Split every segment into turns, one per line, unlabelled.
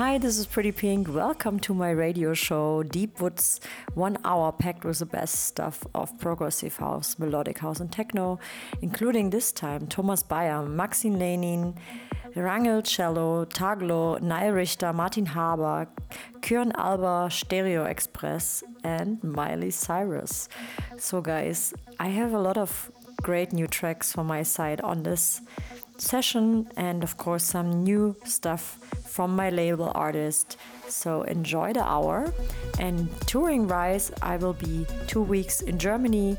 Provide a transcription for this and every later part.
Hi, this is Pretty Pink. Welcome to my radio show, Deep Woods. One hour packed with the best stuff of progressive house, melodic house, and techno, including this time Thomas Bayer, Maxine Lenin, Rangel Cello, Taglo, Nile Richter, Martin Haber, Kürn Alba, Stereo Express, and Miley Cyrus. So, guys, I have a lot of great new tracks from my side on this session, and of course, some new stuff from my label artist. So enjoy the hour. And touring Rise, I will be two weeks in Germany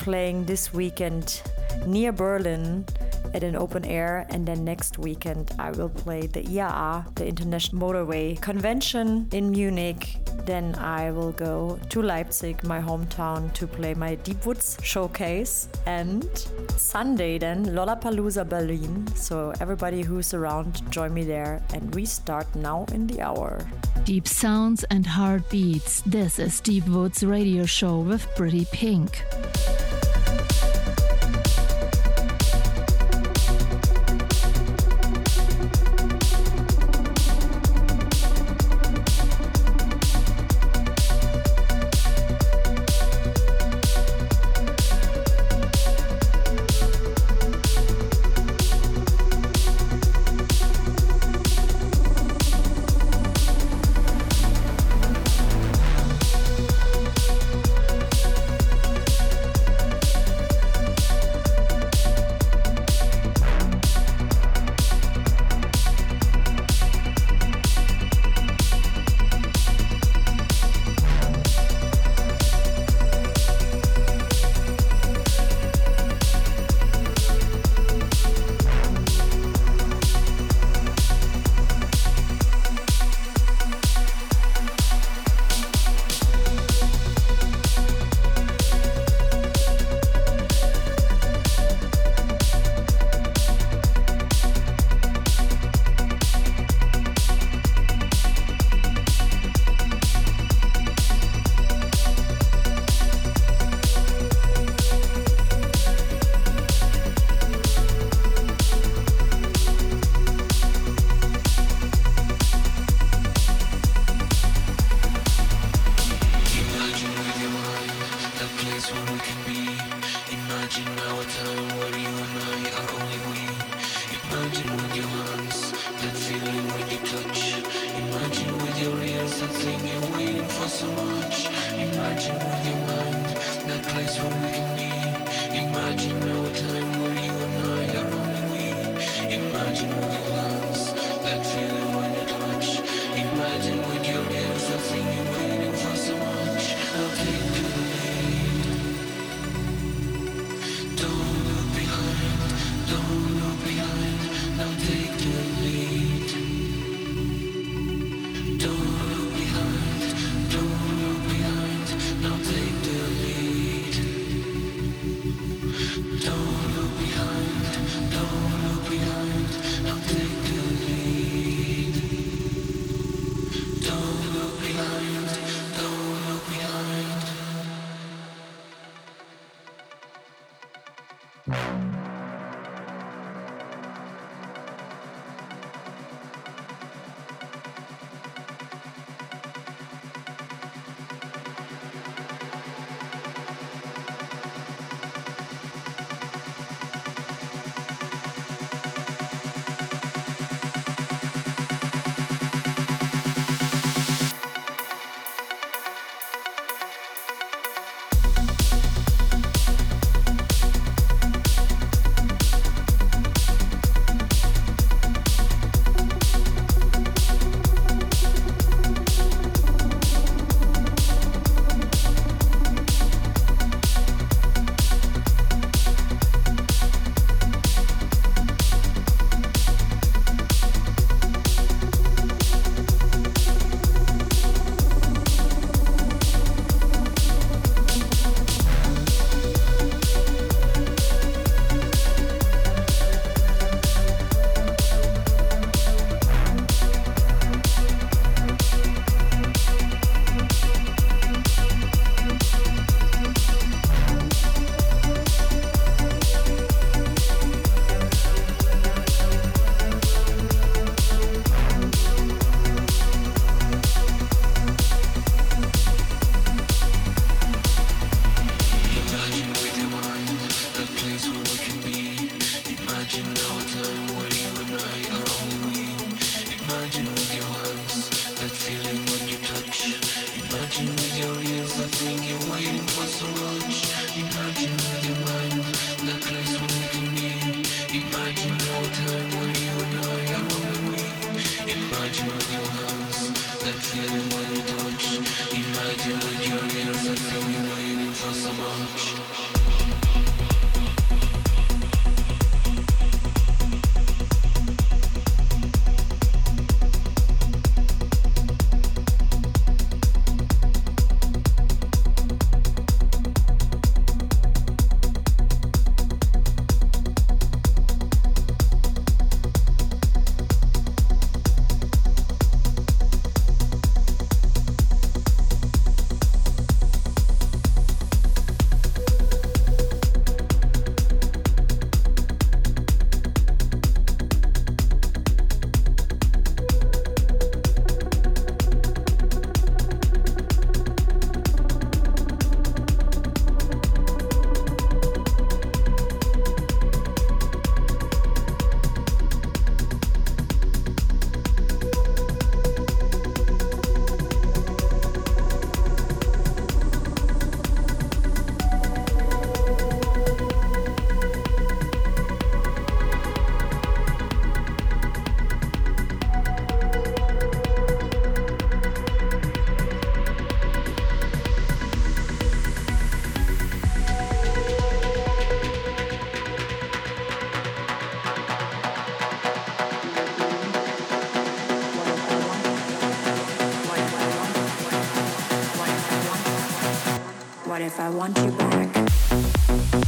playing this weekend near Berlin at an open air, and then next weekend I will play the IAA, the International Motorway Convention in Munich. Then I will go to Leipzig, my hometown, to play my Deep Woods showcase. And Sunday, then Lollapalooza Berlin. So everybody who's around, join me there. And we start now in the hour.
Deep sounds and heartbeats. This is Deep Woods Radio Show with Pretty Pink.
If I want you back.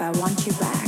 I want you back.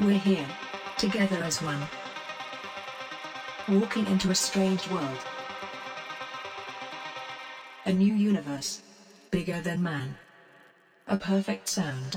We're here, together as one. Walking into a strange world. A new universe, bigger than man. A perfect sound.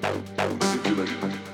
Does it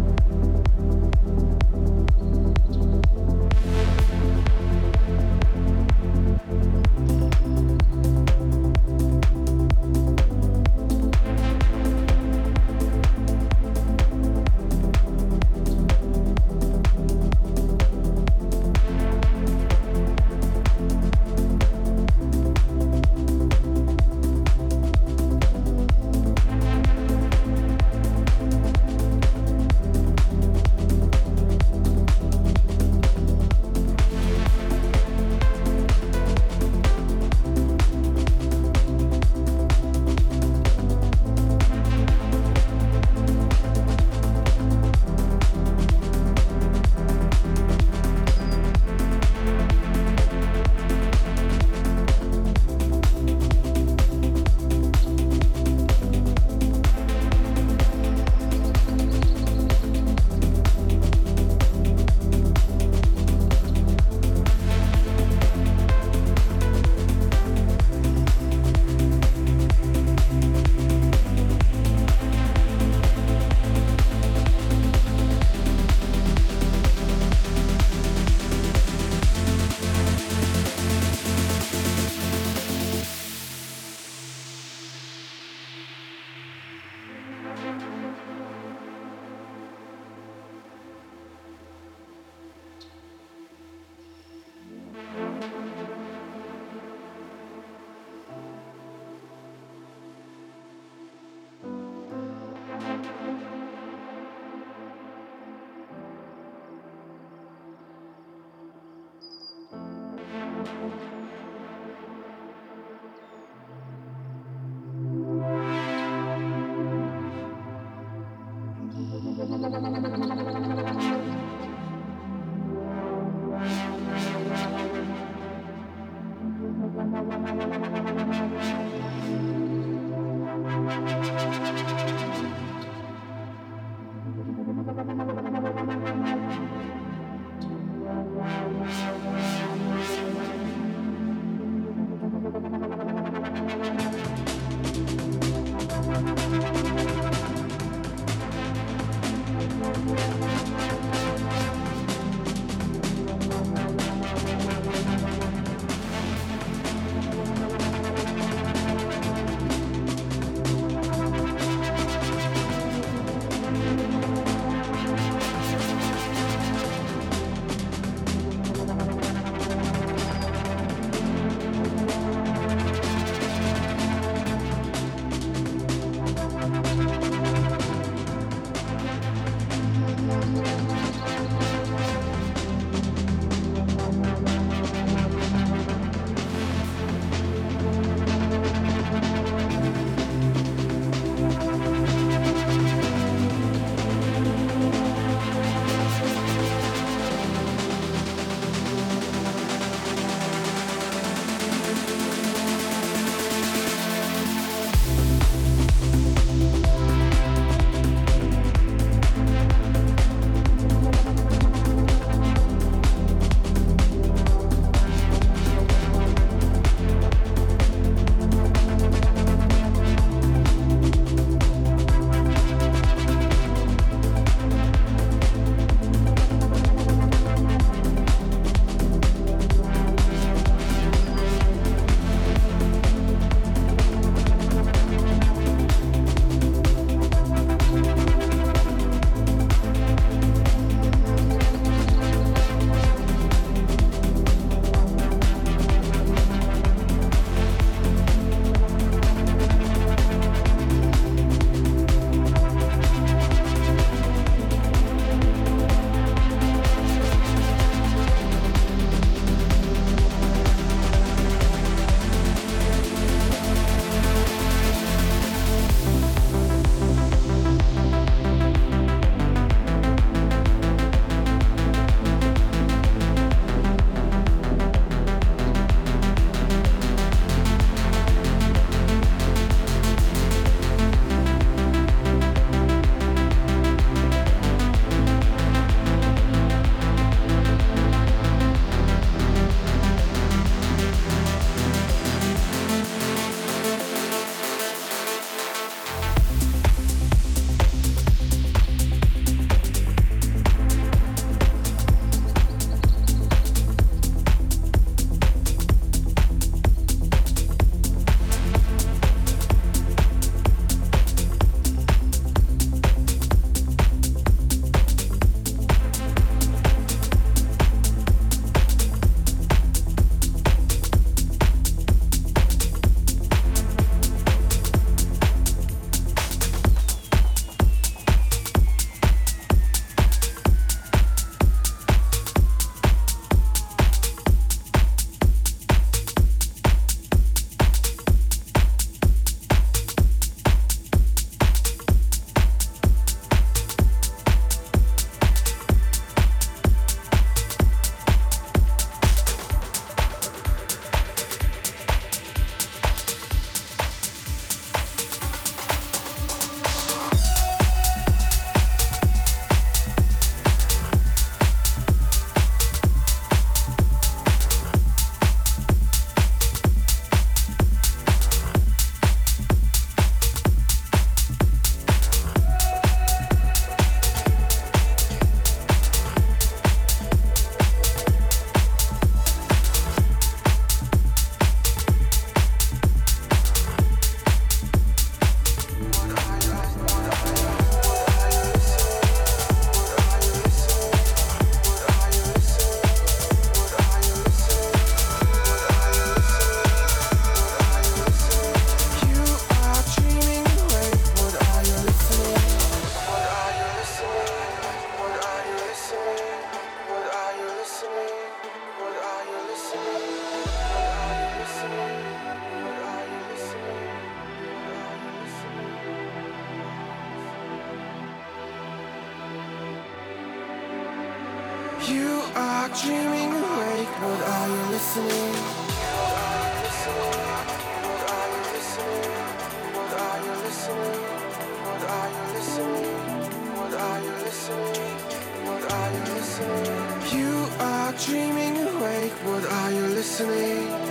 But are you listening?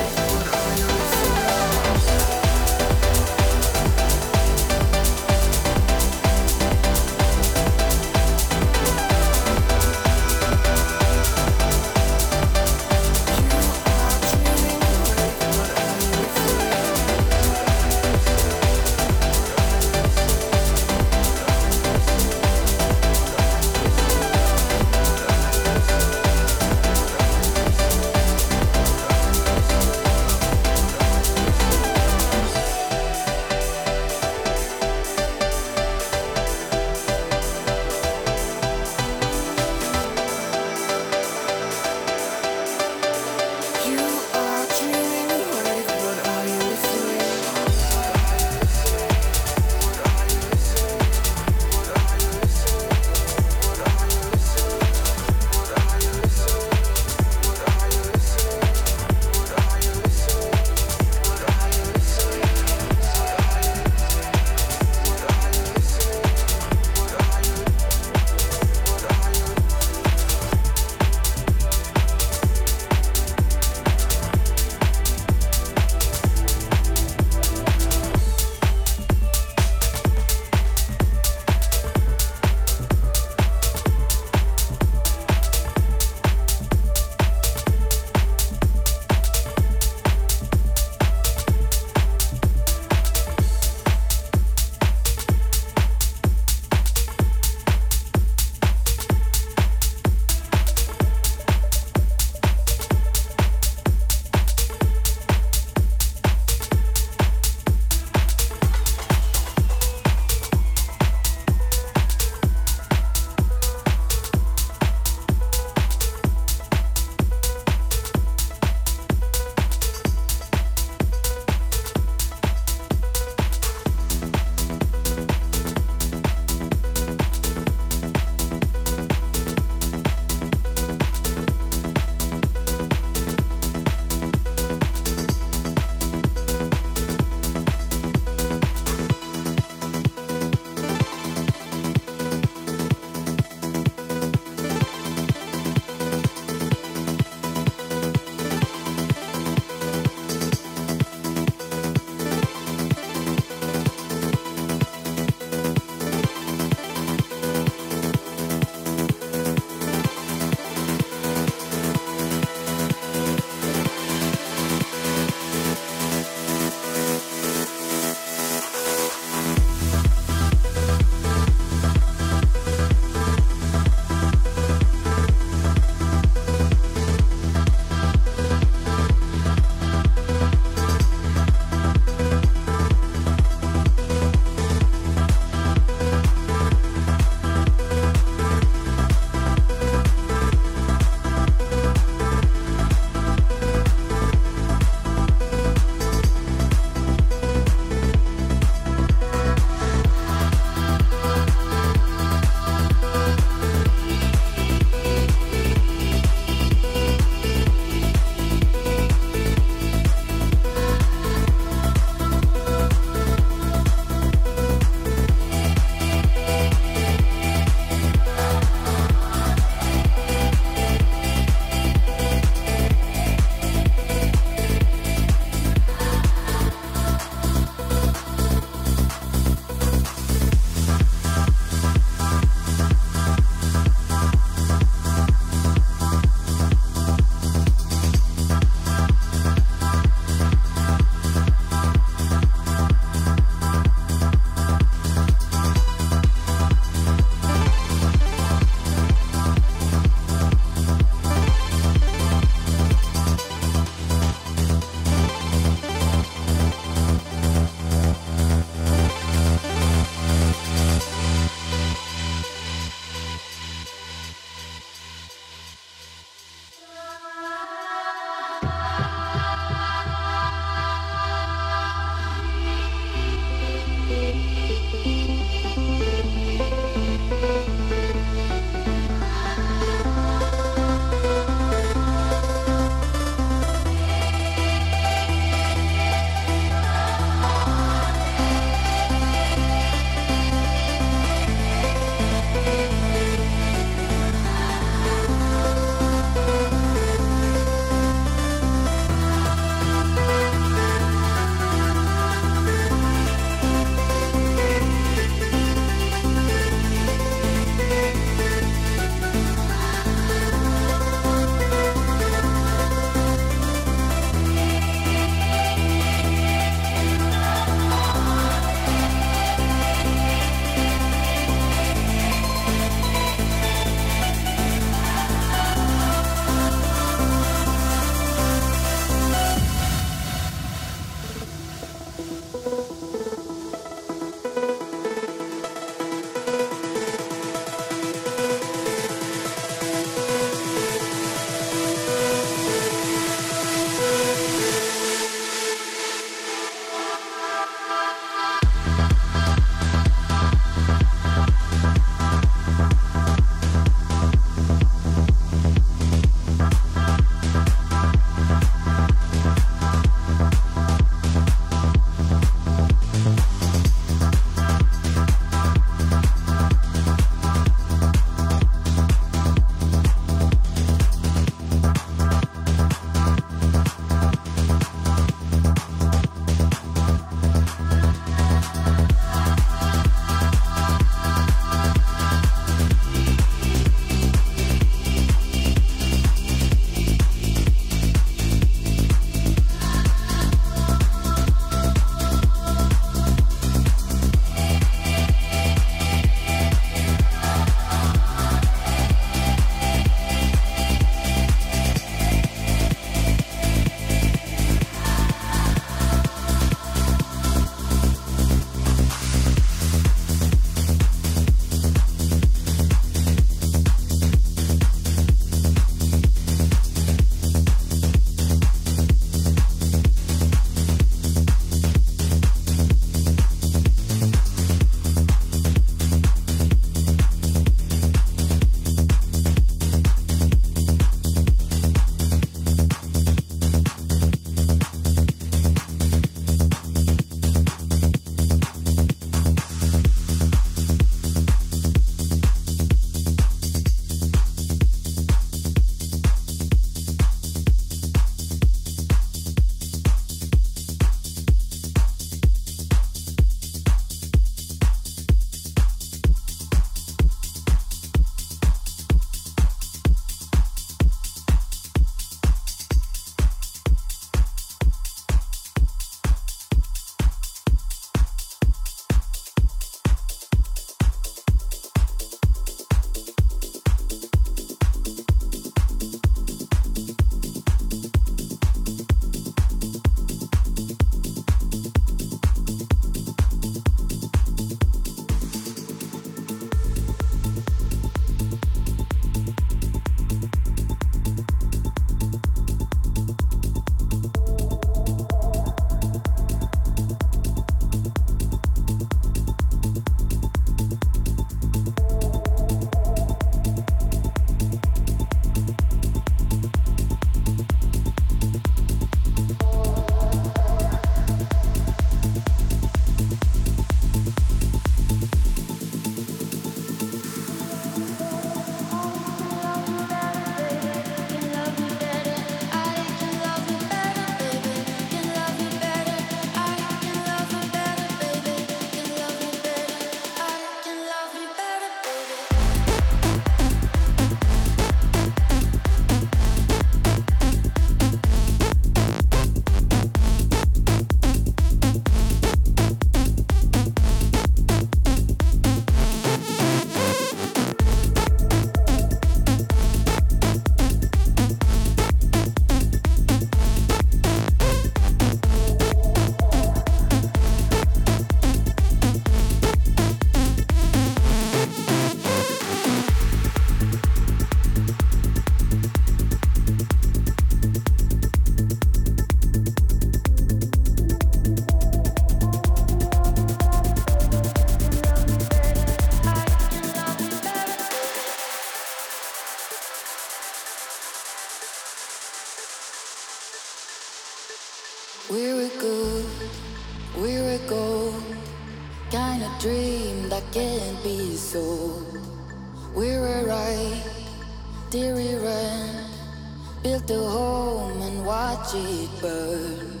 Burn.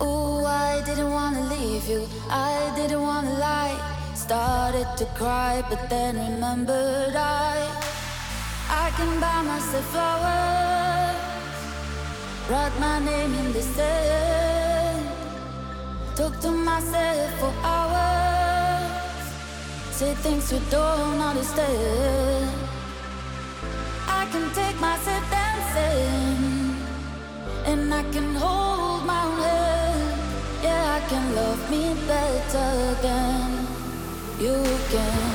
Oh, I didn't wanna leave you, I didn't wanna lie. Started to cry, but then remembered I I can buy myself flowers, write my name in the sand, talk to myself for hours, say things you don't understand. Than you can.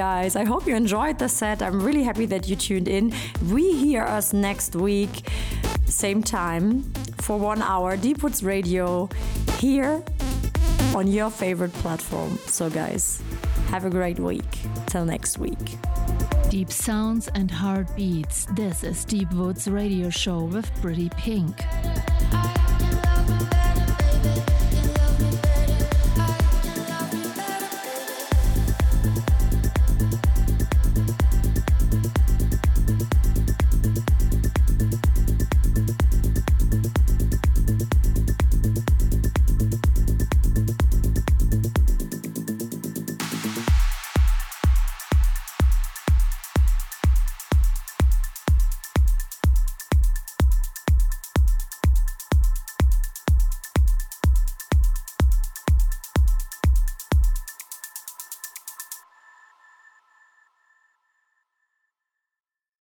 Guys, I hope you enjoyed the set. I'm really happy that you tuned in. We hear us next week, same time, for one hour, Deep Woods Radio, here on your favorite platform. So, guys, have a great week. Till next week.
Deep sounds and heartbeats. This is Deep Woods Radio Show with Pretty Pink.